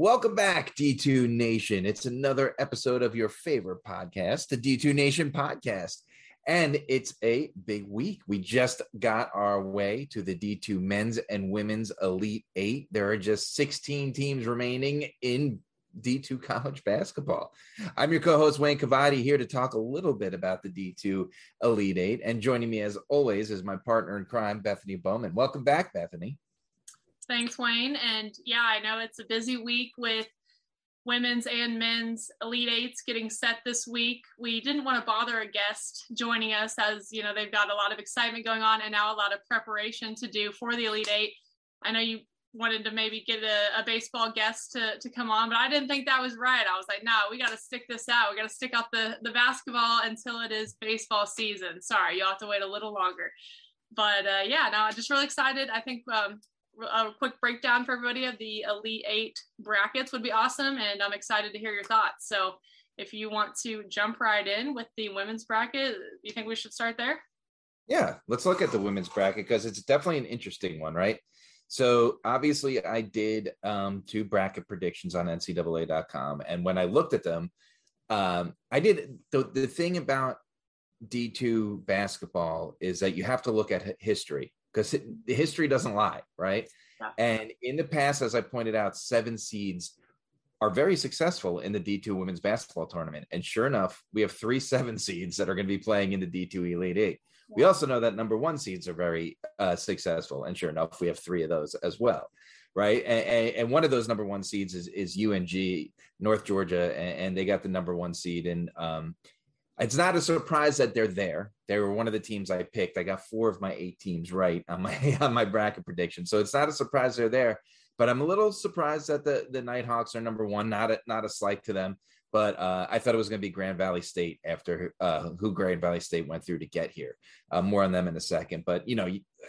Welcome back, D2 Nation. It's another episode of your favorite podcast, the D2 Nation podcast. And it's a big week. We just got our way to the D2 men's and women's Elite Eight. There are just 16 teams remaining in D2 college basketball. I'm your co host, Wayne Cavadi, here to talk a little bit about the D2 Elite Eight. And joining me, as always, is my partner in crime, Bethany Bowman. Welcome back, Bethany. Thanks, Wayne. And yeah, I know it's a busy week with women's and men's elite eights getting set this week. We didn't want to bother a guest joining us as you know they've got a lot of excitement going on and now a lot of preparation to do for the elite eight. I know you wanted to maybe get a, a baseball guest to, to come on, but I didn't think that was right. I was like, no, we got to stick this out. We got to stick out the, the basketball until it is baseball season. Sorry, you'll have to wait a little longer. But uh, yeah, no, I'm just really excited. I think um, a quick breakdown for everybody of the Elite Eight brackets would be awesome. And I'm excited to hear your thoughts. So if you want to jump right in with the women's bracket, you think we should start there? Yeah, let's look at the women's bracket because it's definitely an interesting one, right? So obviously, I did um, two bracket predictions on NCAA.com, and when I looked at them, um, I did the the thing about D2 basketball is that you have to look at history because the history doesn't lie, right? Yeah. And in the past, as I pointed out, seven seeds are very successful in the D2 women's basketball tournament. And sure enough, we have three seven seeds that are going to be playing in the D2 Elite Eight. Yeah. We also know that number one seeds are very uh, successful. And sure enough, we have three of those as well. Right. And, and, one of those number one seeds is, is UNG, North Georgia, and, and they got the number one seed. And um, it's not a surprise that they're there. They were one of the teams I picked. I got four of my eight teams right on my on my bracket prediction. So it's not a surprise they're there. But I'm a little surprised that the the Nighthawks are number one. Not a, not a slight to them, but uh, I thought it was going to be Grand Valley State after uh, who Grand Valley State went through to get here. Uh, more on them in a second. But you know,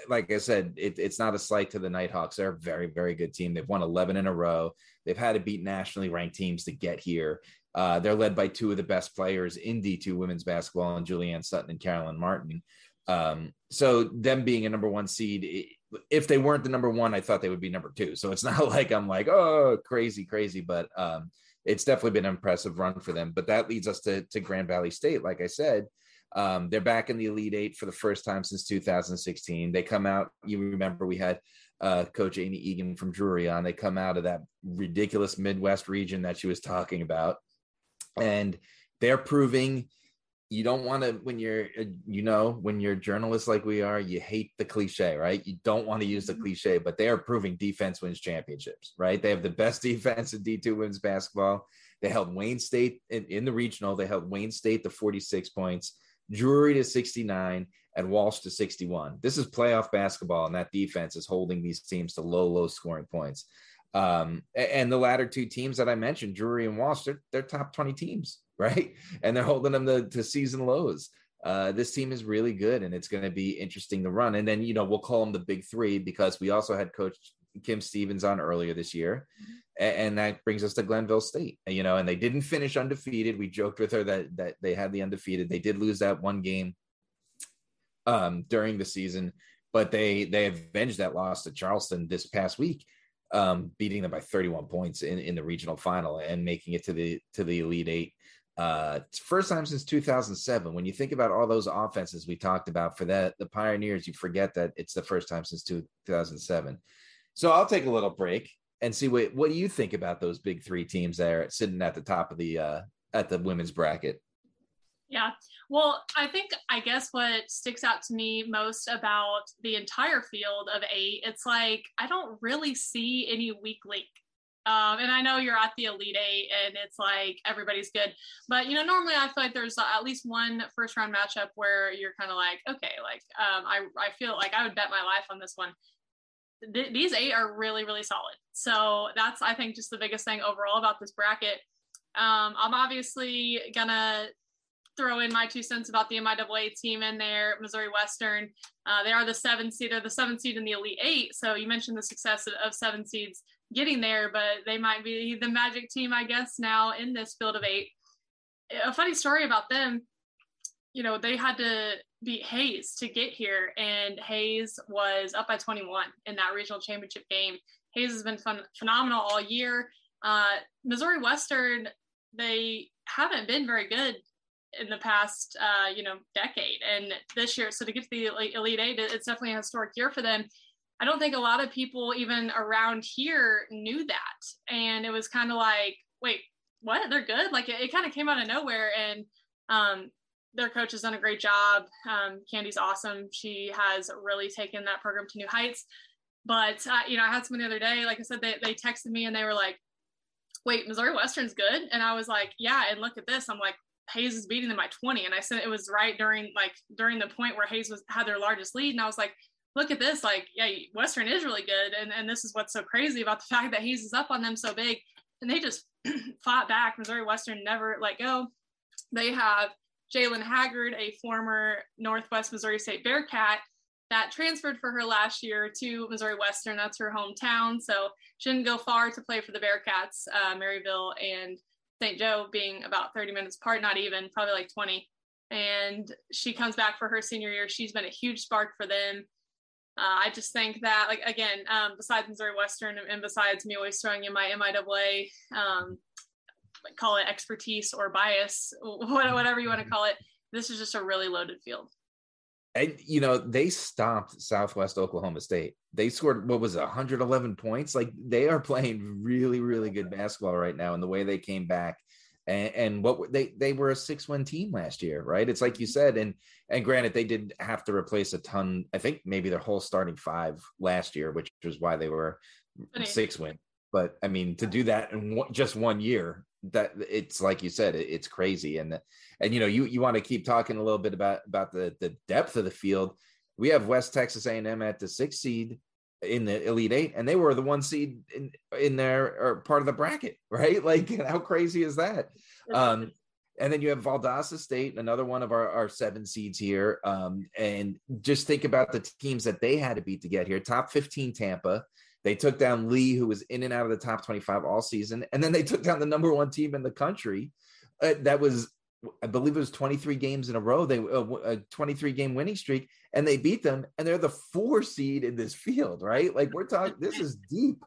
like I said, it, it's not a slight to the Nighthawks. They're a very very good team. They've won 11 in a row. They've had to beat nationally ranked teams to get here. Uh, they're led by two of the best players in D2 women's basketball, and Julianne Sutton and Carolyn Martin. Um, so them being a number one seed, if they weren't the number one, I thought they would be number two. So it's not like I'm like, oh, crazy, crazy, but um, it's definitely been an impressive run for them. But that leads us to, to Grand Valley State. Like I said, um, they're back in the Elite Eight for the first time since 2016. They come out, you remember we had uh, Coach Amy Eagan from Drury on. They come out of that ridiculous Midwest region that she was talking about and they're proving you don't want to when you're uh, you know when you're journalists like we are you hate the cliche right? You don't want to use the mm-hmm. cliche but they are proving defense wins championships right? They have the best defense in d2 women's basketball. They held wayne state in, in the regional. They held wayne state to 46 points drury to 69 and walsh to 61 this is playoff basketball and that defense is holding these teams to low low scoring points um, and the latter two teams that I mentioned, Drury and Walsh, they're, they're top 20 teams, right? And they're holding them to, to season lows. Uh, this team is really good and it's going to be interesting to run. And then, you know, we'll call them the big three because we also had coach Kim Stephens on earlier this year. Mm-hmm. And that brings us to Glenville State, you know, and they didn't finish undefeated. We joked with her that, that they had the undefeated. They did lose that one game um, during the season, but they, they avenged that loss to Charleston this past week um, beating them by 31 points in, in the regional final and making it to the to the elite eight. Uh, first time since 2007. When you think about all those offenses we talked about for that, the Pioneers, you forget that it's the first time since 2007. So I'll take a little break and see what what do you think about those big three teams there sitting at the top of the uh, at the women's bracket. Yeah. Well, I think, I guess what sticks out to me most about the entire field of eight, it's like I don't really see any weak link. Um, and I know you're at the Elite Eight and it's like everybody's good. But, you know, normally I feel like there's at least one first round matchup where you're kind of like, okay, like um, I, I feel like I would bet my life on this one. Th- these eight are really, really solid. So that's, I think, just the biggest thing overall about this bracket. Um, I'm obviously gonna throw in my two cents about the MIAA team in there, Missouri Western. Uh, they are the seven seed, they're the seven seed in the Elite Eight. So you mentioned the success of, of seven seeds getting there, but they might be the magic team, I guess, now in this field of eight. A funny story about them, you know, they had to beat Hays to get here, and Hays was up by 21 in that regional championship game. Hays has been fun, phenomenal all year. Uh, Missouri Western, they haven't been very good in the past, uh, you know, decade. And this year, so to get to the Elite Eight, it's definitely a historic year for them. I don't think a lot of people even around here knew that. And it was kind of like, wait, what? They're good? Like it, it kind of came out of nowhere. And um, their coach has done a great job. Um, Candi's awesome. She has really taken that program to new heights. But, uh, you know, I had someone the other day, like I said, they, they texted me and they were like, wait, Missouri Western's good? And I was like, yeah. And look at this. I'm like, Hays is beating them by 20. And I said it was right during like during the point where Hays was had their largest lead. And I was like, look at this, like, yeah, Western is really good. And, and this is what's so crazy about the fact that Hays is up on them so big. And they just fought back. Missouri Western never let go. They have Jalen Haggard, a former Northwest Missouri State Bearcat, that transferred for her last year to Missouri Western. That's her hometown. So she didn't go far to play for the Bearcats, uh, Maryville and St. Joe being about 30 minutes apart, not even, probably like 20. And she comes back for her senior year. She's been a huge spark for them. Uh, I just think that, like, again, um, besides Missouri Western and besides me always throwing in my MIAA, um, call it expertise or bias, whatever you want to call it, this is just a really loaded field. And you know they stopped Southwest Oklahoma State. They scored what was it, 111 points. Like they are playing really, really good basketball right now, and the way they came back and, and what they they were a six win team last year, right? It's like you mm-hmm. said, and and granted they did have to replace a ton. I think maybe their whole starting five last year, which was why they were six win. But I mean, to do that in one, just one year, that it's like you said, it, it's crazy. And and you know, you you want to keep talking a little bit about about the the depth of the field. We have West Texas A&M at the sixth seed in the Elite Eight, and they were the one seed in in their or part of the bracket, right? Like, how crazy is that? Um, and then you have Valdosta State, another one of our, our seven seeds here. Um, and just think about the teams that they had to beat to get here. Top 15 Tampa. They took down Lee, who was in and out of the top 25 all season. And then they took down the number one team in the country. Uh, that was, I believe it was 23 games in a row. They uh, a 23 game winning streak, and they beat them. And they're the four seed in this field, right? Like we're talking, this is deep.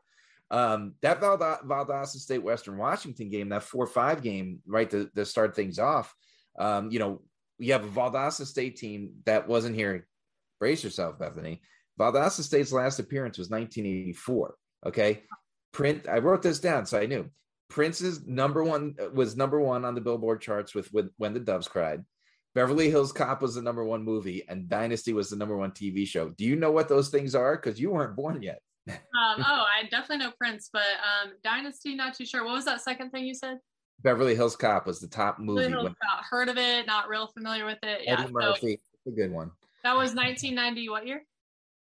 Um, that Valdosta State Western Washington game, that four five game, right to, to start things off. Um, you know, you have a Valdosta State team that wasn't here. Brace yourself, Bethany. Valdosta State's last appearance was 1984. Okay, print. I wrote this down so I knew. Prince's number one was number one on the Billboard charts with, with When the Doves Cried. Beverly Hills Cop was the number one movie, and Dynasty was the number one TV show. Do you know what those things are? Because you weren't born yet. um, oh, I definitely know Prince, but um, Dynasty, not too sure. What was that second thing you said? Beverly Hills Cop was the top movie. When... Heard of it, not real familiar with it. Eddie yeah, Murphy, so, a good one. That was 1990. What year?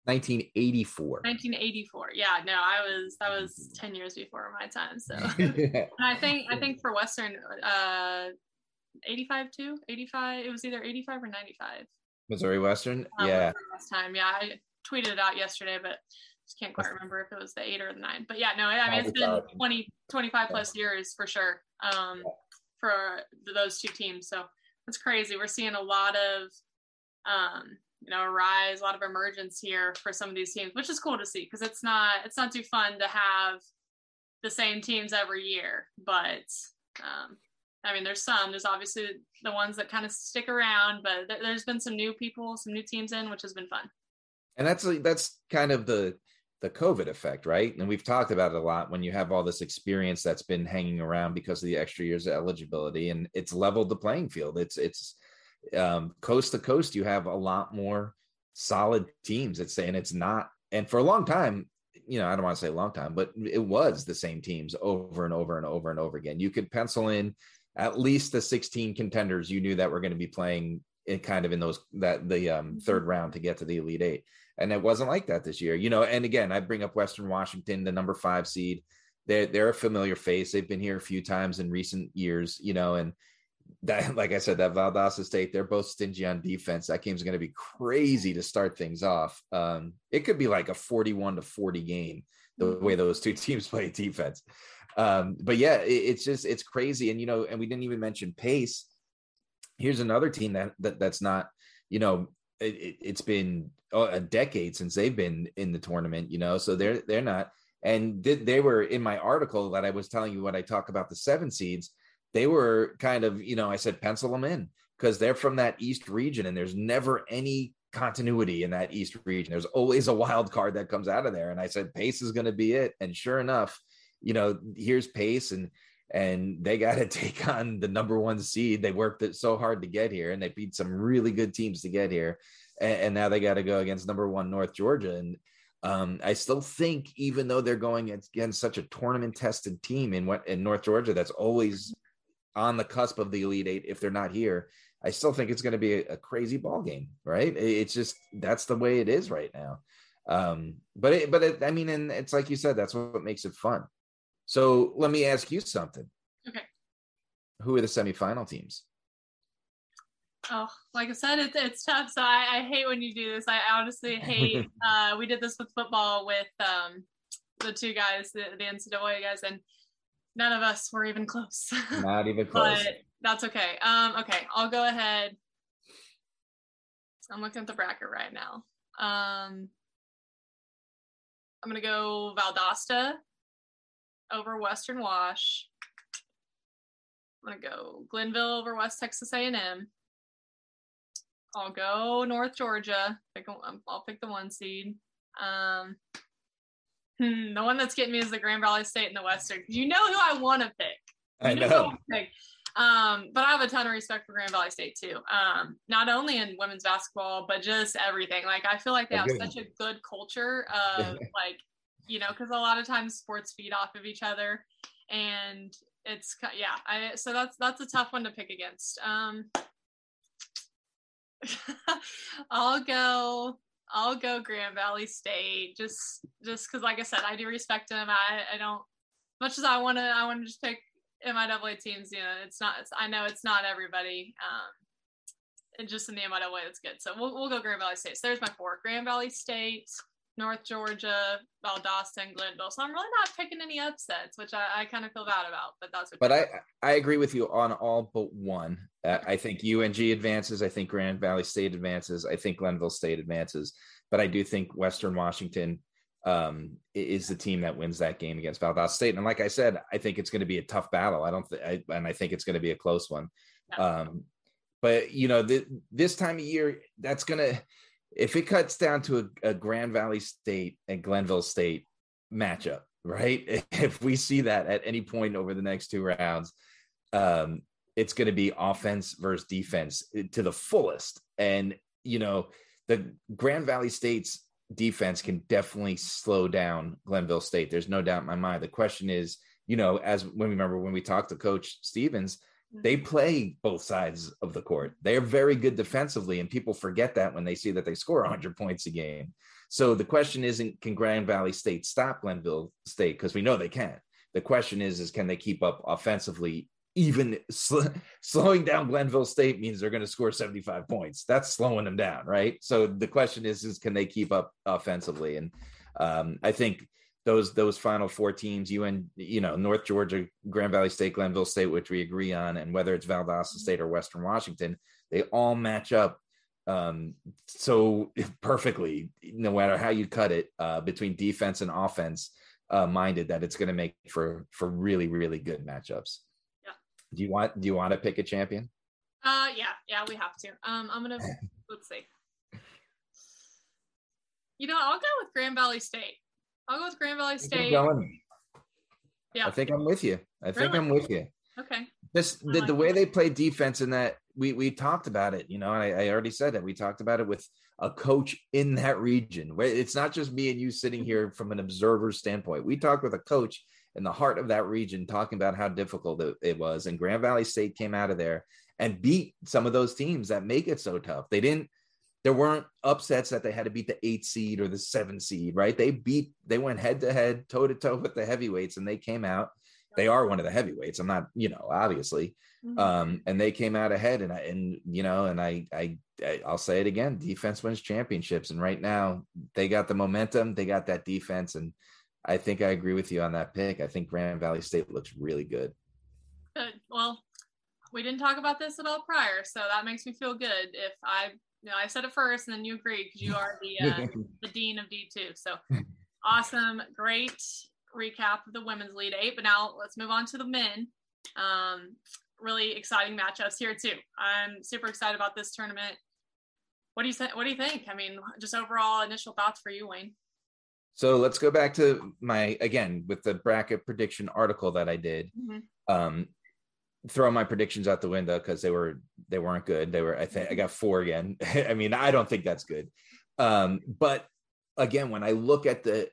1984. 1984. Yeah, no, I was that was 10 years before my time. So I think I think for Western, uh, 85 too. 85. It was either 85 or 95. Missouri Western. Um, yeah. Last time, yeah, I tweeted it out yesterday, but just can't quite remember if it was the eight or the nine. But yeah, no, I mean it's been 20, 25 plus years for sure um, for those two teams. So it's crazy. We're seeing a lot of um, you know, a rise, a lot of emergence here for some of these teams, which is cool to see because it's not it's not too fun to have the same teams every year. But um, I mean, there's some. There's obviously the ones that kind of stick around, but th- there's been some new people, some new teams in, which has been fun. And that's that's kind of the the COVID effect, right? And we've talked about it a lot when you have all this experience that's been hanging around because of the extra years of eligibility, and it's leveled the playing field. It's it's um, coast to coast, you have a lot more solid teams. It's saying it's not, and for a long time, you know, I don't want to say a long time, but it was the same teams over and over and over and over again. You could pencil in at least the 16 contenders you knew that were going to be playing it kind of in those that the um, mm-hmm. third round to get to the elite eight and it wasn't like that this year you know and again i bring up western washington the number five seed they're they're a familiar face they've been here a few times in recent years you know and that, like I said, that Valdosta State, they're both stingy on defense. That game's going to be crazy to start things off. Um, it could be like a 41 to 40 game, the mm-hmm. way those two teams play defense. Um, but yeah, it, it's just, it's crazy. And, you know, and we didn't even mention pace. Here's another team that, that that's not, you know, it, has been a decade since they've been in the tournament, you know, so they're, they're not, And they were in my article that I was telling you when I talk about the seven seeds, they were kind of, you know, I said pencil them in because they're from that East region and there's never any continuity in that East region. There's always a wild card that comes out of there. And I said, Pace is going to be it. And sure enough, you know, here's Pace and and they got to take on the number one seed. They worked it so hard to get here and they beat some really good teams to get here. And, and now they got to go against number one North Georgia. And um, I still think, even though they're going against such a tournament tested team in what in North Georgia, that's always on the cusp of the Elite Eight if they're not here. I still think it's going to be a, a crazy ball game, right? It's just that's the way it is right now. Um, but it, but it, I mean, and it's like you said, that's what makes it fun. So let me ask you something. Okay. Who are the semifinal teams? Oh, like I said, it's it's tough. So I, I hate when you do this. I honestly hate. uh, we did this with football with um, the two guys, the, the NCAA guys, and none of us were even close. Not even close. but that's okay. Um, okay, I'll go ahead. I'm looking at the bracket right now. Um, I'm gonna go Valdosta over Western Wash. I'm gonna go Glenville over West Texas A&M. I'll go North Georgia. Pick a, I'll pick the one seed. Um, hmm, the one that's getting me is the Grand Valley State in the Western. You know who I want to pick. I know. Um, but I have a ton of respect for Grand Valley State too. Um, not only in women's basketball, but just everything. Like I feel like they have such a good culture of like, you know, because a lot of times sports feed off of each other, and it's yeah. I so that's that's a tough one to pick against. Um, I'll go. I'll go Grand Valley State just just because, like I said, I do respect them. I I don't much as I want to. I want to just pick MIAA teams, you know, it's not. It's, I know it's not everybody. Um, and just in the MIAA, that's good. So we'll we'll go Grand Valley State. So there's my four: Grand Valley State, North Georgia, Valdosta, and Glenville. So I'm really not picking any upsets, which I, I kind of feel bad about. But that's okay. But I I agree with you on all but one. Uh, I think UNG advances. I think Grand Valley State advances. I think Glenville State advances. But I do think Western Washington um, is the team that wins that game against Valdosta State. And like I said, I think it's going to be a tough battle. I don't, th- and I think it's going to be a close one. Yeah. Um, but you know, th- this time of year, that's going to, if it cuts down to a, a Grand Valley State and Glenville State matchup, right? If we see that at any point over the next two rounds, um, it's going to be offense versus defense to the fullest. And, you know, the Grand Valley State's defense can definitely slow down Glenville State. There's no doubt in my mind. The question is, you know, as when we remember when we talked to Coach Stephens, they play both sides of the court. They are very good defensively, and people forget that when they see that they score 100 points a game. So the question isn't can Grand Valley State stop Glenville State because we know they can. The question is is can they keep up offensively even sl- slowing down Glenville State means they're going to score 75 points. That's slowing them down, right? So the question is, is can they keep up offensively? And um, I think those those final four teams, you and you know North Georgia, Grand Valley State, Glenville State, which we agree on, and whether it's Valdosta State or Western Washington, they all match up um, so perfectly, no matter how you cut it, uh, between defense and offense uh, minded, that it's going to make for for really really good matchups. Yeah. Do you want do you want to pick a champion? Uh yeah, yeah, we have to. Um I'm gonna let's see. You know, I'll go with Grand Valley State. I'll go with Grand Valley State. Yeah. I think I'm with you. I think really? I'm with you. Okay. This the, like the way they play defense in that we we talked about it, you know, I, I already said that we talked about it with a coach in that region. Where it's not just me and you sitting here from an observer standpoint. We talked with a coach in the heart of that region talking about how difficult it, it was. And Grand Valley State came out of there and beat some of those teams that make it so tough. They didn't there weren't upsets that they had to beat the eight seed or the seven seed, right? They beat, they went head to head, toe to toe with the heavyweights, and they came out. They are one of the heavyweights. I'm not, you know, obviously, mm-hmm. um, and they came out ahead. And I, and you know, and I, I, I'll say it again: defense wins championships. And right now, they got the momentum, they got that defense, and I think I agree with you on that pick. I think Grand Valley State looks really good. Good. Well, we didn't talk about this at all prior, so that makes me feel good. If I, know, I said it first and then you agreed because you are the uh, the dean of D two. So Awesome. Great recap of the women's lead Eight. But now let's move on to the men. Um, really exciting matchups here too. I'm super excited about this tournament. What do you think? What do you think? I mean, just overall initial thoughts for you, Wayne. So let's go back to my again with the bracket prediction article that I did. Mm-hmm. Um, throw my predictions out the window because they were they weren't good. They were I think I got four again. I mean I don't think that's good. Um, but again, when I look at the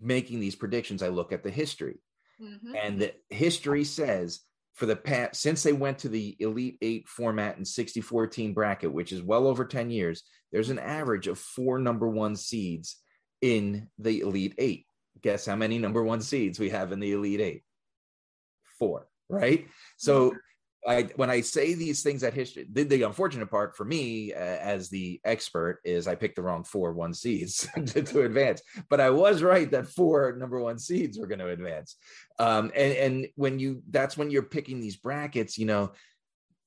making these predictions, I look at the history, mm-hmm. and the history says for the past since they went to the Elite Eight format and 64 team bracket, which is well over 10 years, there's an average of four number one seeds in the Elite Eight. Guess how many number one seeds we have in the Elite Eight? Four, right? So. I when I say these things at history, the, the unfortunate part for me uh, as the expert is I picked the wrong four one seeds to, to, advance, but I was right that four number one seeds were going to advance. Um, and and when you that's when you're picking these brackets, you know,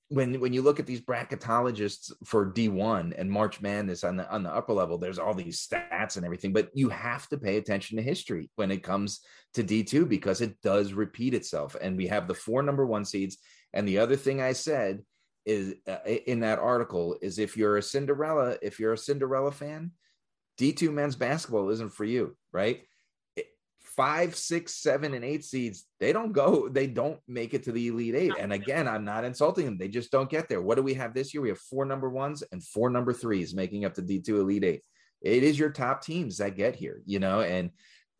when when you look at these bracketologists for D1 and March Madness on the on the upper level, there's all these stats and everything, but you have to pay attention to history when it comes to D2 because it does repeat itself. And we have the four number one seeds. And the other thing I said is uh, in that article is if you're a Cinderella, if you're a Cinderella fan, D2 men's basketball isn't for you, right? Five, six, seven, and eight seeds, they don't go, they don't make it to the elite eight. And again, I'm not insulting them. They just don't get there. What do we have this year? We have four number ones and four number threes making up the D2 elite eight. It is your top teams that get here, you know, and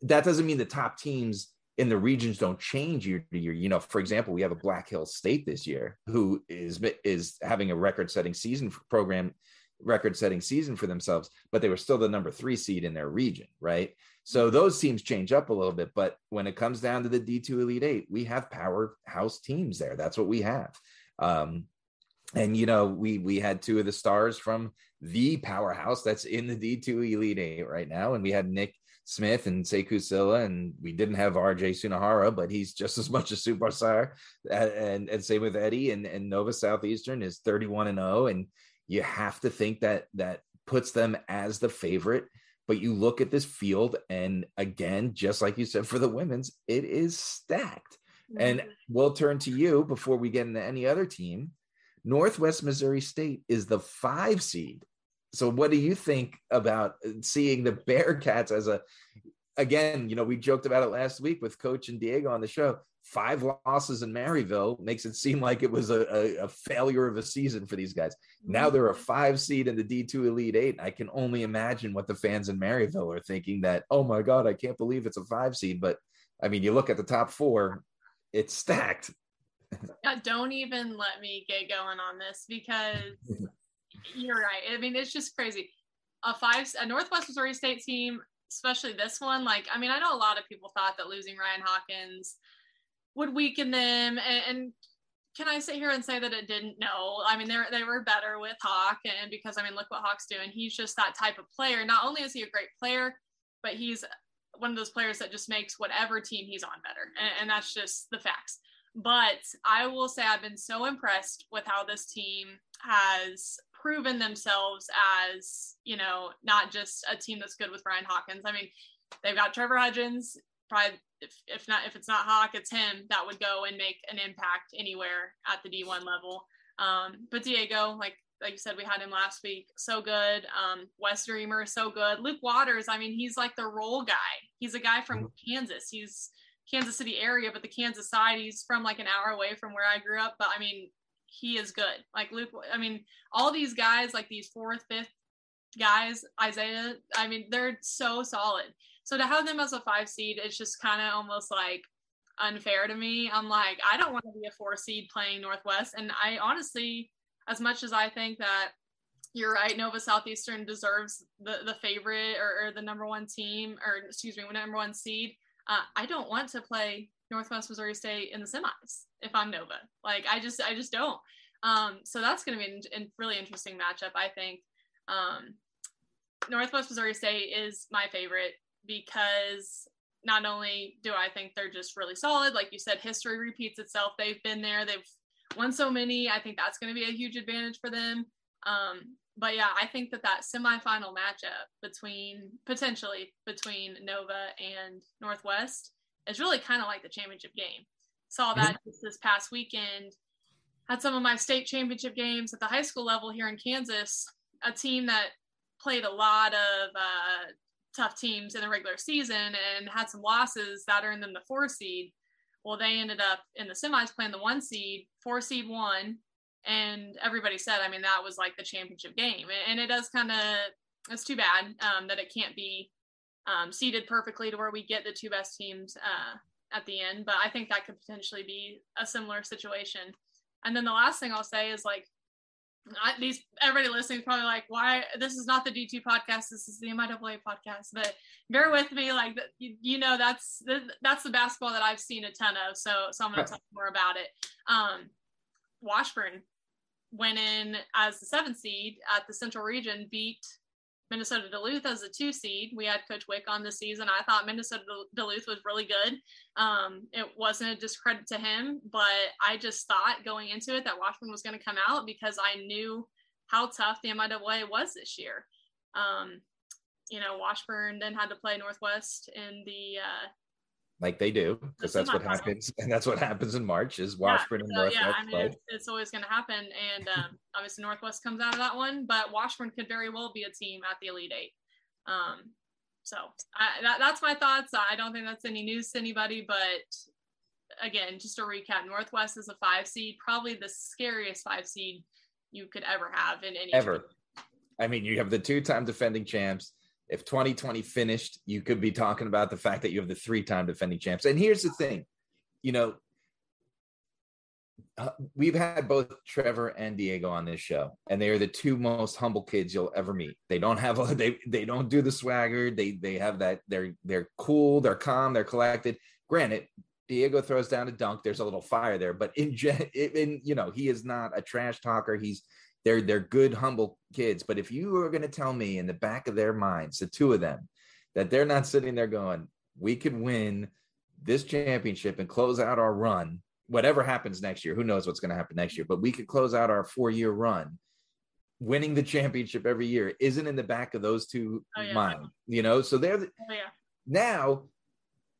that doesn't mean the top teams in the regions don't change year to year. You know, for example, we have a Black Hill State this year who is is having a record-setting season program, record-setting season for themselves, but they were still the number three seed in their region, right? So those teams change up a little bit, but when it comes down to the D2 Elite Eight, we have powerhouse teams there. That's what we have. Um, and you know, we we had two of the stars from the powerhouse that's in the D2 Elite Eight right now, and we had Nick Smith and Sekou Sylla, and we didn't have RJ Sunahara, but he's just as much a superstar. And, and, and same with Eddie and, and Nova Southeastern is 31 and 0. And you have to think that that puts them as the favorite but you look at this field, and again, just like you said for the women's, it is stacked. Mm-hmm. And we'll turn to you before we get into any other team. Northwest Missouri State is the five seed. So, what do you think about seeing the Bearcats as a again, you know, we joked about it last week with Coach and Diego on the show. Five losses in Maryville makes it seem like it was a, a, a failure of a season for these guys. Now mm-hmm. they're a five seed in the D2 Elite Eight. I can only imagine what the fans in Maryville are thinking that, oh my God, I can't believe it's a five seed. But I mean, you look at the top four, it's stacked. Yeah, don't even let me get going on this because you're right. I mean, it's just crazy. A five, a Northwest Missouri State team especially this one. Like, I mean, I know a lot of people thought that losing Ryan Hawkins would weaken them, and, and can I sit here and say that it didn't? No, I mean they they were better with Hawk, and because I mean look what Hawk's doing. He's just that type of player. Not only is he a great player, but he's one of those players that just makes whatever team he's on better, and, and that's just the facts. But I will say I've been so impressed with how this team has proven themselves as, you know, not just a team that's good with Ryan Hawkins. I mean, they've got Trevor Hudgens, probably if, if not if it's not Hawk, it's him that would go and make an impact anywhere at the D1 level. Um, but Diego, like like you said, we had him last week. So good. Um, Wes Dreamer, so good. Luke Waters, I mean, he's like the role guy. He's a guy from mm-hmm. Kansas. He's Kansas City area, but the Kansas side. He's from like an hour away from where I grew up. But I mean, he is good. Like Luke, I mean, all these guys, like these fourth, fifth guys, Isaiah, I mean, they're so solid. So to have them as a five seed, it's just kind of almost like unfair to me. I'm like, I don't want to be a four seed playing Northwest. And I honestly, as much as I think that you're right, Nova Southeastern deserves the, the favorite or, or the number one team, or excuse me, number one seed. Uh, I don't want to play Northwest Missouri State in the semis if I'm Nova. Like I just I just don't. Um, so that's going to be a really interesting matchup, I think. Um, Northwest Missouri State is my favorite because not only do I think they're just really solid, like you said, history repeats itself. They've been there, they've won so many. I think that's going to be a huge advantage for them. Um, but yeah, I think that that semifinal matchup between potentially between Nova and Northwest is really kind of like the championship game. Saw that mm-hmm. this past weekend. Had some of my state championship games at the high school level here in Kansas. A team that played a lot of uh, tough teams in the regular season and had some losses that earned them the four seed. Well, they ended up in the semis playing the one seed, four seed one, and everybody said, I mean, that was like the championship game, and it does kind of. It's too bad um, that it can't be um, seeded perfectly to where we get the two best teams uh, at the end, but I think that could potentially be a similar situation. And then the last thing I'll say is like I, these everybody listening is probably like, why this is not the D2 podcast, this is the MIAA podcast. But bear with me, like you, you know, that's that's the basketball that I've seen a ton of. So so I'm gonna talk more about it. Um, Washburn went in as the seventh seed at the Central Region, beat Minnesota Duluth as a two seed. We had Coach Wick on the season. I thought Minnesota Duluth was really good. Um, it wasn't a discredit to him, but I just thought going into it that Washburn was going to come out because I knew how tough the MIAA was this year. Um, you know, Washburn then had to play Northwest in the uh, like they do because that's what happens and that's what happens in march is washburn yeah, and so, northwest yeah, I mean, it's, it's, always going to happen and um, obviously northwest comes out of that one but washburn could very well be a team at the elite eight. Um, so I, that, that's my thoughts. I don't think that's any news to anybody but again just to recap northwest is a five seed probably the scariest five seed you could ever have in any ever. i mean you have the two-time defending champs if 2020 finished, you could be talking about the fact that you have the three time defending champs. And here's the thing you know, uh, we've had both Trevor and Diego on this show, and they are the two most humble kids you'll ever meet. They don't have a, they they don't do the swagger. They they have that they're they're cool, they're calm, they're collected. Granted, Diego throws down a dunk. There's a little fire there, but in in you know he is not a trash talker. He's they're they're good, humble kids. But if you are going to tell me in the back of their minds, the two of them, that they're not sitting there going, "We could win this championship and close out our run." Whatever happens next year, who knows what's going to happen next year? But we could close out our four-year run winning the championship every year isn't in the back of those two oh, yeah. mind, you know. So they're the, oh, yeah. now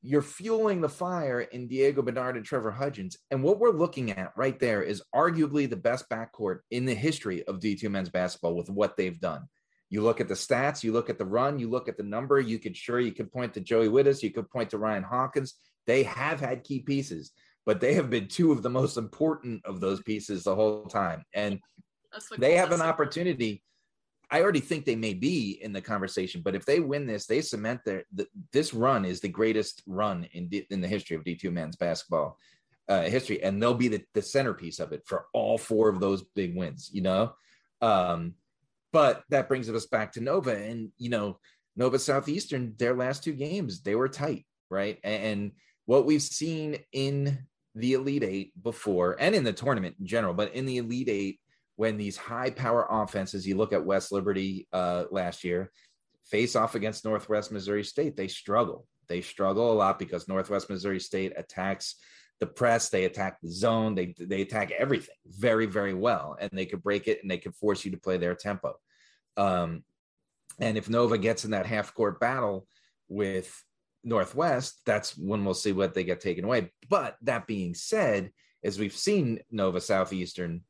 you're fueling the fire in Diego Bernard and Trevor Hudgens. And what we're looking at right there is arguably the best backcourt in the history of D2 men's basketball with what they've done. You look at the stats, you look at the run, you look at the number, you could sure you could point to Joey Witthus, you could point to Ryan Hawkins. They have had key pieces, but they have been two of the most important of those pieces the whole time. And they have an opportunity I already think they may be in the conversation, but if they win this, they cement their the, this run is the greatest run in D, in the history of D2 men's basketball uh, history, and they'll be the, the centerpiece of it for all four of those big wins. You know, um, but that brings us back to Nova, and you know, Nova Southeastern, their last two games they were tight, right? And, and what we've seen in the Elite Eight before, and in the tournament in general, but in the Elite Eight when these high power offenses, you look at West Liberty uh, last year, face off against Northwest Missouri State, they struggle. They struggle a lot because Northwest Missouri State attacks the press, they attack the zone, they they attack everything very very well, and they could break it and they could force you to play their tempo. Um, and if Nova gets in that half court battle with Northwest, that's when we'll see what they get taken away. But that being said, as we've seen Nova Southeastern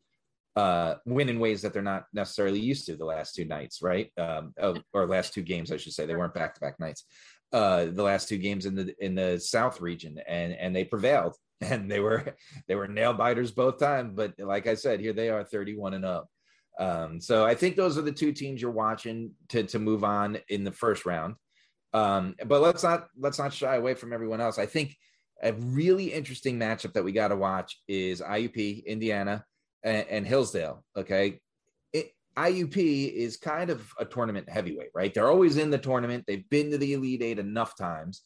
uh, win in ways that they're not necessarily used to the last two nights, right? Um, or last two games, I should say. They weren't back to back nights. Uh, the last two games in the in the South region, and and they prevailed, and they were they were nail biters both times. But like I said, here they are, thirty one and up. Um, so I think those are the two teams you're watching to to move on in the first round. Um, but let's not let's not shy away from everyone else. I think a really interesting matchup that we got to watch is IUP Indiana and, and Hillsdale. Okay. IUP is kind of a tournament heavyweight, right? They're always in the tournament. They've been to the Elite Eight enough times.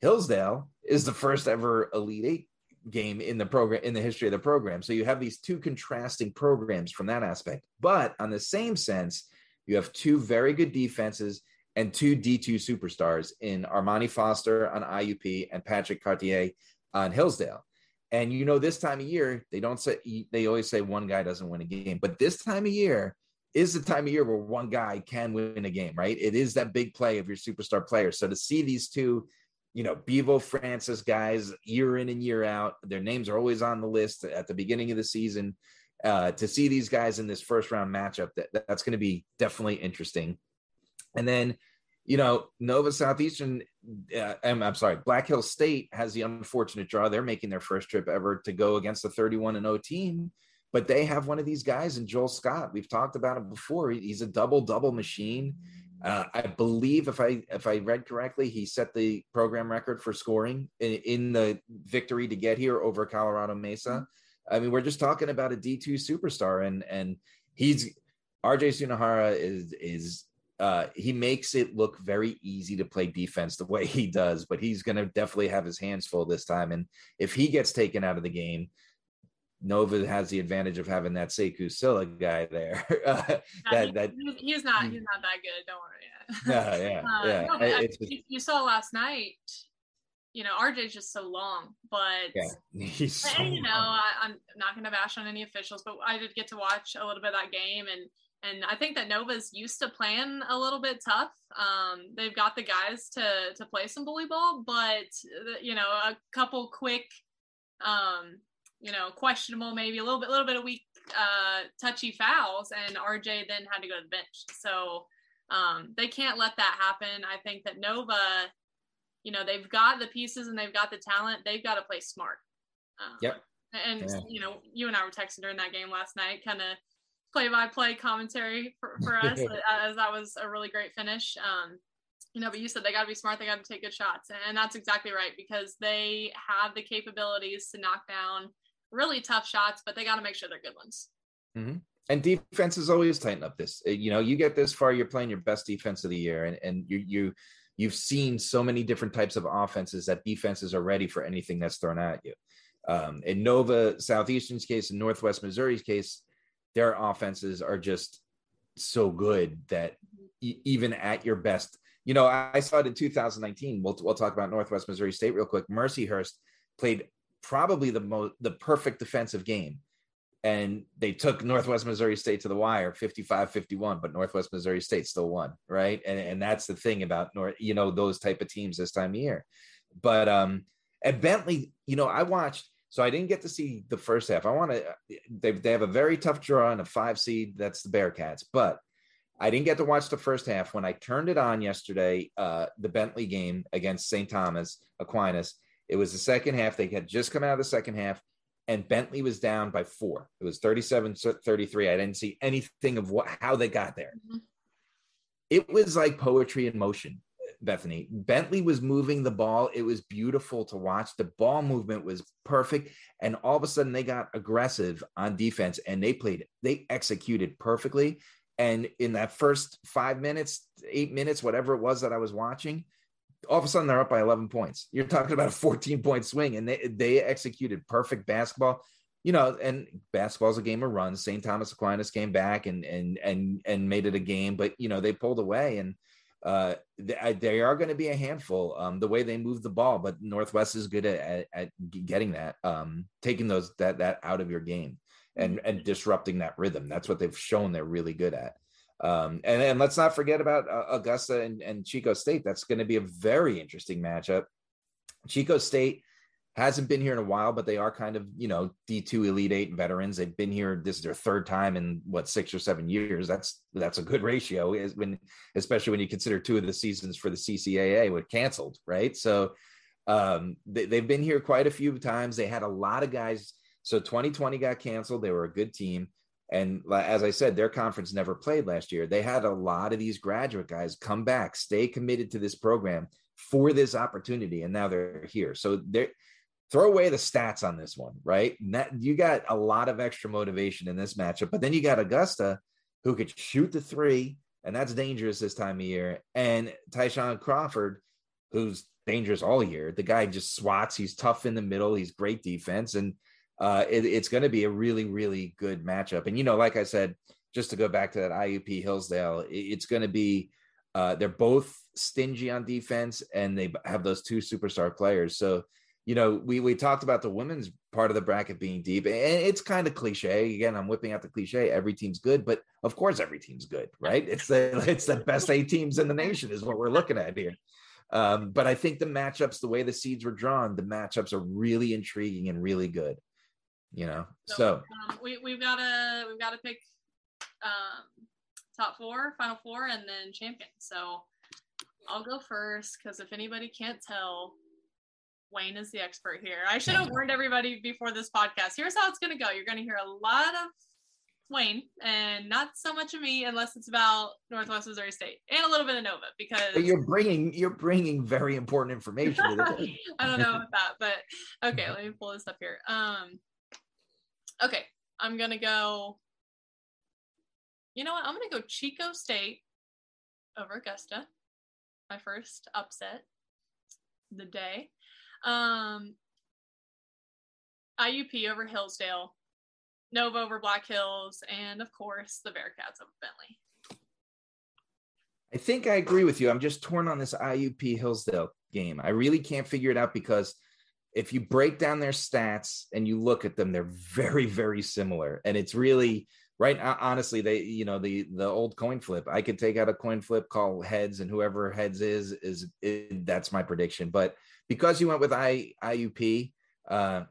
Hillsdale is the first ever Elite Eight game in the program in the history of the program. So you have these two contrasting programs from that aspect. But on the same sense, you have two very good defenses and two D2 superstars in Armoni Foster on IUP and Patrick Cartier on Hillsdale. And you know, this time of year, they don't say they always say one guy doesn't win a game, but this time of year, is the time of year where one guy can win a game, right? It is that big play of your superstar player. So to see these two, you know, Bevo Francis guys year in and year out, their names are always on the list at the beginning of the season. Uh, to see these guys in this first round matchup, that, that's going to be definitely interesting. And then, you know, Nova Southeastern, uh, I'm, I'm, sorry, Black Hill State has the unfortunate draw. They're making their first trip ever to go against the 31 and 0 team but they have one of these guys in Joel Scott. We've talked about him before. He's a double double machine. Uh, I believe if I if I read correctly, he set the program record for scoring in, in the victory to get here over Colorado Mesa. I mean, we're just talking about a D two superstar, and and he's RJ Sunahara is is uh, he makes it look very easy to play defense the way he does, but he's going to definitely have his hands full this time. And if he gets taken out of the game, Nova has the advantage of having that Sekou Sylla guy there. uh, that, he, that he's not he's not that good. Don't worry. Yeah, yeah, uh, yeah. No, I, you, you saw last night. You know, RJ's just so long, but yeah, he's so you know, I, I'm not going to bash on any officials, but I did get to watch a little bit of that game, and and I think that Nova's used to playing a little bit tough. Um, they've got the guys to to play some bully ball, but you know, a couple quick um, you know, questionable, maybe a little bit, a little bit of weak, uh, touchy fouls, and RJ then had to go to the bench. So um, they can't let that happen. I think that Nova, you know, they've got the pieces and they've got the talent. They've got to play smart. Um, yep. And yeah. you know, you and I were texting during that game last night, kind of play-by-play commentary for, for us, as that was a really great finish. Um, you know, but you said they got to be smart. They got to take good shots, and that's exactly right because they have the capabilities to knock down really tough shots, but they got to make sure they're good ones. Mm-hmm. And defense is always tighten up this. Uh, you know, you get this far, you're playing your best defense of the year, and and you you you've seen so many different types of offenses that defenses are ready for anything that's thrown at you. Um, in Nova Southeastern's case, in Northwest Missouri's case, their offenses are just so good that even at your best, you know, I, I saw it in 2019. We'll we'll talk about Northwest Missouri State real quick. Mercyhurst played probably the most the perfect defensive game and they took northwest missouri state to the wire 55-51 but northwest missouri state still won right and, and that's the thing about north you know those type of teams this time of year but um at bentley you know i watched so i didn't get to see the first half i want to they, they have a very tough draw and a five seed that's the bearcats but I didn't get to watch the first half. When I turned it on yesterday, uh, the Bentley game against St. Thomas Aquinas, it was the second half. They had just come out of the second half, and Bentley was down by four. It was 37 33. I didn't see anything of what how they got there. Mm-hmm. It was like poetry in motion, Bethany. Bentley was moving the ball. It was beautiful to watch. The ball movement was perfect. And all of a sudden, they got aggressive on defense and they played, they executed perfectly. And in that first five minutes, eight minutes, whatever it was that I was watching, all of a sudden they're up by 11 points. You're talking about a 14 point swing, and they they executed perfect basketball. You know, and basketball's a game of runs. St. Thomas Aquinas came back and and and and made it a game, but you know they pulled away, and uh, they, they are going to be a handful. Um, the way they move the ball, but Northwest is good at, at getting that, um, taking those that that out of your game and and disrupting that rhythm. That's what they've shown they're really good at. Um, and then let's not forget about uh, Augusta and, and Chico State. That's going to be a very interesting matchup. Chico State hasn't been here in a while, but they are kind of, you know, D2 Elite Eight veterans. They've been here. This is their third time in what six or seven years. That's that's a good ratio, is when especially when you consider two of the seasons for the CCAA were canceled, right? So um, they, they've been here quite a few times. They had a lot of guys. So 2020 got canceled. They were a good team. And as I said, their conference never played last year. They had a lot of these graduate guys come back, stay committed to this program for this opportunity, and now they're here. So they throw away the stats on this one, right? That, you got a lot of extra motivation in this matchup, but then you got Augusta who could shoot the three, and that's dangerous this time of year, and Tyshawn Crawford, who's dangerous all year. The guy just swats. He's tough in the middle. He's great defense, and uh, it, it's going to be a really, really good matchup. And, you know, like I said, just to go back to that IUP Hillsdale, it, it's going to be, uh, they're both stingy on defense and they have those two superstar players. So you know, we we talked about the women's part of the bracket being deep, and it's kind of cliche. Again, I'm whipping out the cliche. Every team's good, but of course, every team's good, right? It's the it's the best eight teams in the nation is what we're looking at here. Um, but I think the matchups, the way the seeds were drawn, the matchups are really intriguing and really good. You know, so, so um, we we've got to we've got to pick um, top four, final four, and then champion. So I'll go first because if anybody can't tell, Wayne is the expert here. I should have warned everybody before this podcast. Here's how it's going to go. You're going to hear a lot of Wayne and not so much of me unless it's about Northwest Missouri State and a little bit of Nova because but you're bringing you're bringing very important information I don't know about that, but okay, let me pull this up here. Um okay, I'm going to go You know what? I'm going to go Chico State over Augusta. My first upset the day. Um, IUP over Hillsdale, Nova over Black Hills, and of course the Bearcats over Bentley. I think I agree with you. I'm just torn on this IUP Hillsdale game. I really can't figure it out because if you break down their stats and you look at them, they're very, very similar. And it's really right. Honestly, they, you know, the the old coin flip. I could take out a coin flip, call heads, and whoever heads is is, is that's my prediction. But because you went with I, IUP, uh,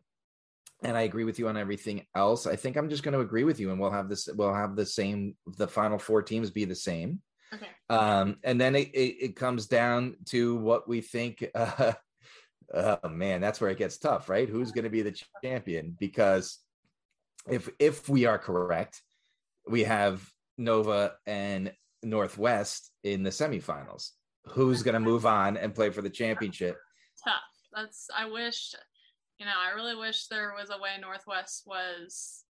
and I agree with you on everything else. I think I'm just going to agree with you, and we'll have this. We'll have the same. The final four teams be the same. Okay. Um, and then it, it, it comes down to what we think. Uh, oh man, that's where it gets tough, right? Who's going to be the champion? Because if if we are correct, we have Nova and Northwest in the semifinals. Who's going to move on and play for the championship? Tough. That's I wish, you know, I really wish there was a way Northwest was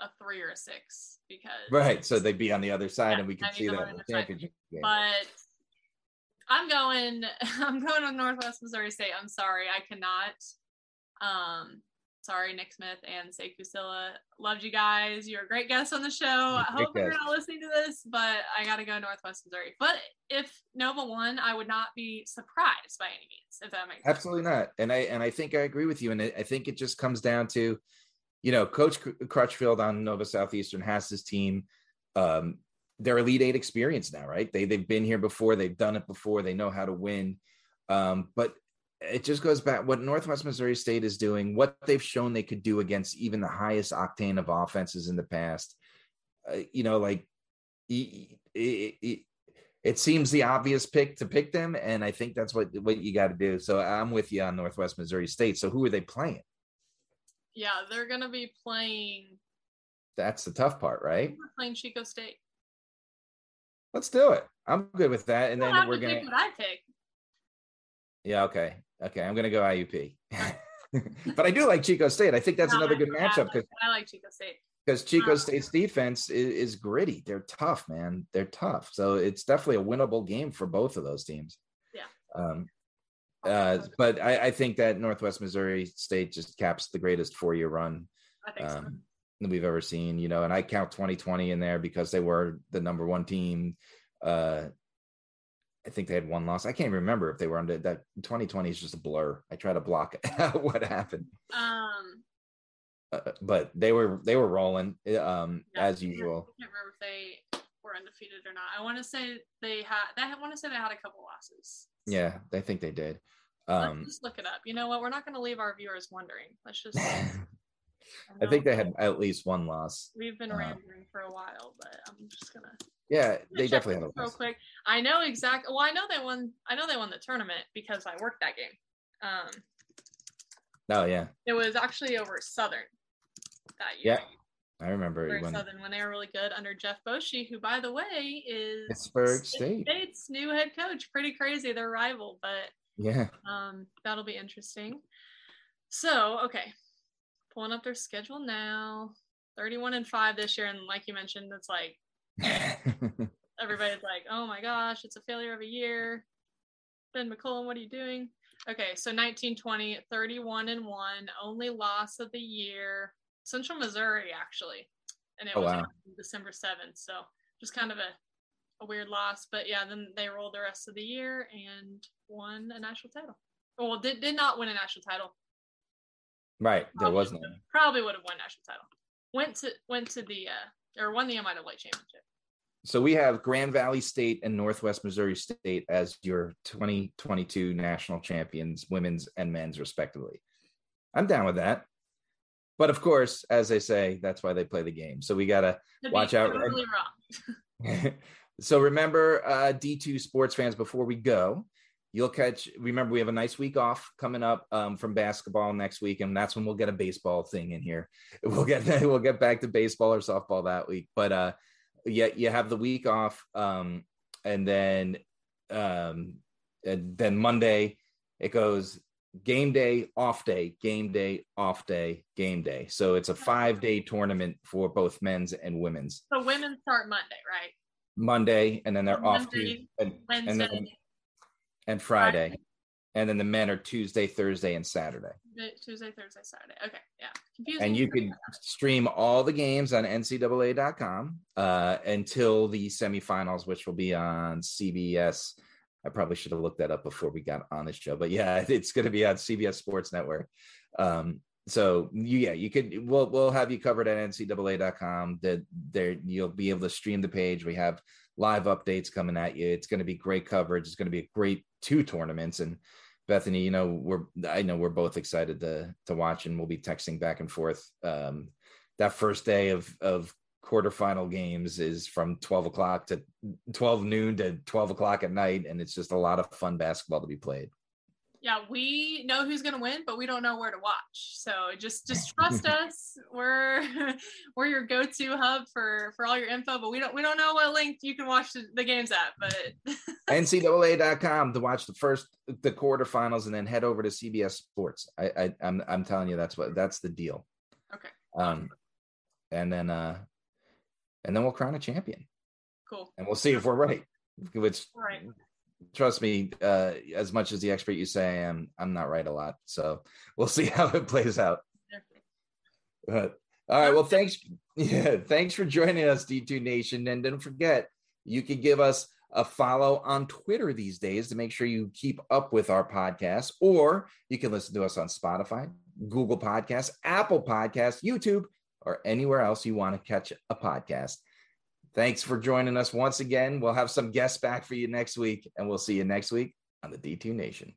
a three or a six because right. So they'd be on the other side, yeah, and we could see that in the championship game. But I'm going. I'm going with Northwest Missouri State. I'm sorry, I cannot. Um, sorry, Nick Smith and Sekou Sylla. Loved you guys. You're a great guest on the show. I hope you're not listening to this, but I got to go Northwest Missouri. But if Nova won, I would not be surprised by any means. If that makes absolutely sense. not. And I and I think I agree with you. And I think it just comes down to, you know, Coach Crutchfield on Nova Southeastern has his team. Um, they're Elite Eight experience now, right? They they've been here before. They've done it before. They know how to win. Um, but it just goes back what Northwest Missouri State is doing, what they've shown they could do against even the highest octane of offenses in the past. Uh, you know, like it, it, it, seems the obvious pick to pick them, and I think that's what what you got to do. So I'm with you on Northwest Missouri State. So who are they playing? Yeah, they're gonna be playing. That's the tough part, right? playing Chico State. Let's do it. I'm good with that, and then we're gonna. Pick what I pick. Yeah. Okay. Okay. I'm gonna go IUP. but I do like Chico State. I think that's no, another good matchup because I like Chico State because Chico um, State's defense is, is, gritty. They're tough, man. They're tough. So it's definitely a winnable game for both of those teams. Yeah. Um, uh, but I, I, think that Northwest Missouri State just caps the greatest four year run um, so. that we've ever seen. You know, and I count 2020 in there because they were the number one team. Uh, I think they had one loss. I can't remember if they were under that 2020 is just a blur. I try to block what happened. Um uh, but they were they were rolling um yeah, as usual. I can't remember if they were undefeated or not. I want to say they had they I want to say they had a couple losses. Yeah, I think they did. Um Let's just look it up. You know what? We're not going to leave our viewers wondering. Let's just I, I think they had at least one loss. We've been uh, rambling for a while, but I'm just gonna yeah, they definitely have a real quick. I know exactly. Well, I know they won. I know they won the tournament because I worked that game. Um. Oh yeah. It was actually over Southern that year. Yeah, I remember over Southern when they were really good under Jeff Boschee, who, by the way, is Pittsburg State. State's new head coach. Pretty crazy, their rival, but yeah. Um, that'll be interesting. So, okay, pulling up their schedule now. 31 and 5 this year and like you mentioned it's like Everybody's like, oh my gosh, it's a failure of a year. Ben McCollum, what are you doing? Okay, so 1920, 31 and 1, only loss of the year. Central Missouri, actually. And it oh, was wow. December 7th. So just kind of a, a weird loss. But yeah, then they rolled the rest of the year and won a national title. Well, did did not win a national title. Right, there Probably was would've- Probably would have won national title. Went to went to the uh or won the MIAA championship. So we have Grand Valley State and Northwest Missouri State as your 2022 national champions, women's and men's, respectively. I'm down with that. But of course, as they say, that's why they play the game. So we gotta Could Watch out, Totally so remember uh d2 sports fans before we go you'll catch remember we have a nice week off coming up um, from basketball next week and that's when we'll get a baseball thing in here. We'll get we'll get back to baseball or softball that week but uh yeah you have the week off um and then um and then monday it goes game day off day game day off day game day. So it's a five day tournament for both men's and women's. So women start Monday, right? Monday, and then they're off Monday, Tuesday and, Wednesday, and then and Friday, and then the men are Tuesday, Thursday, and Saturday. Tuesday, Thursday, Saturday. Okay, yeah. Confusing. And you can stream all the games on NCAA.com uh, until the semifinals, which will be on CBS. I probably should have looked that up before we got on this show, but yeah, it's going to be on CBS Sports Network. Um, so you, yeah, you could we'll we'll have you covered at NCAA.com. That there you'll be able to stream the page. We have live updates coming at you. It's going to be great coverage. It's going to be a great two tournaments. And Bethany, you know, we're I know we're both excited to to watch, and we'll be texting back and forth. Um, that first day of of quarterfinal games is from 12 o'clock to 12 noon to 12 o'clock at night and it's just a lot of fun basketball to be played yeah, we know who's gonna win, but we don't know where to watch. So just just trust us. We're we're your go-to hub for for all your info, but we don't we don't know what link you can watch the, the games at. But ncaa.com to watch the first the quarterfinals and then head over to cbs sports i, I i'm i'm telling you that's what that's the deal okay, um and then uh and then we'll crown a champion cool. and we'll see if we're right which All right. Trust me uh as much as the expert you say i am i'm not right a lot. So we'll see how it plays out. But all right well thanks yeah thanks for joining us d2 nation. And don't forget you can give us a follow on twitter these days to make sure you keep up with our podcast or you can listen to us on spotify google podcasts apple podcasts youtube or anywhere else you want to catch a podcast Thanks for joining us once again. We'll have some guests back for you next week, and we'll see you next week on the D2 Nation.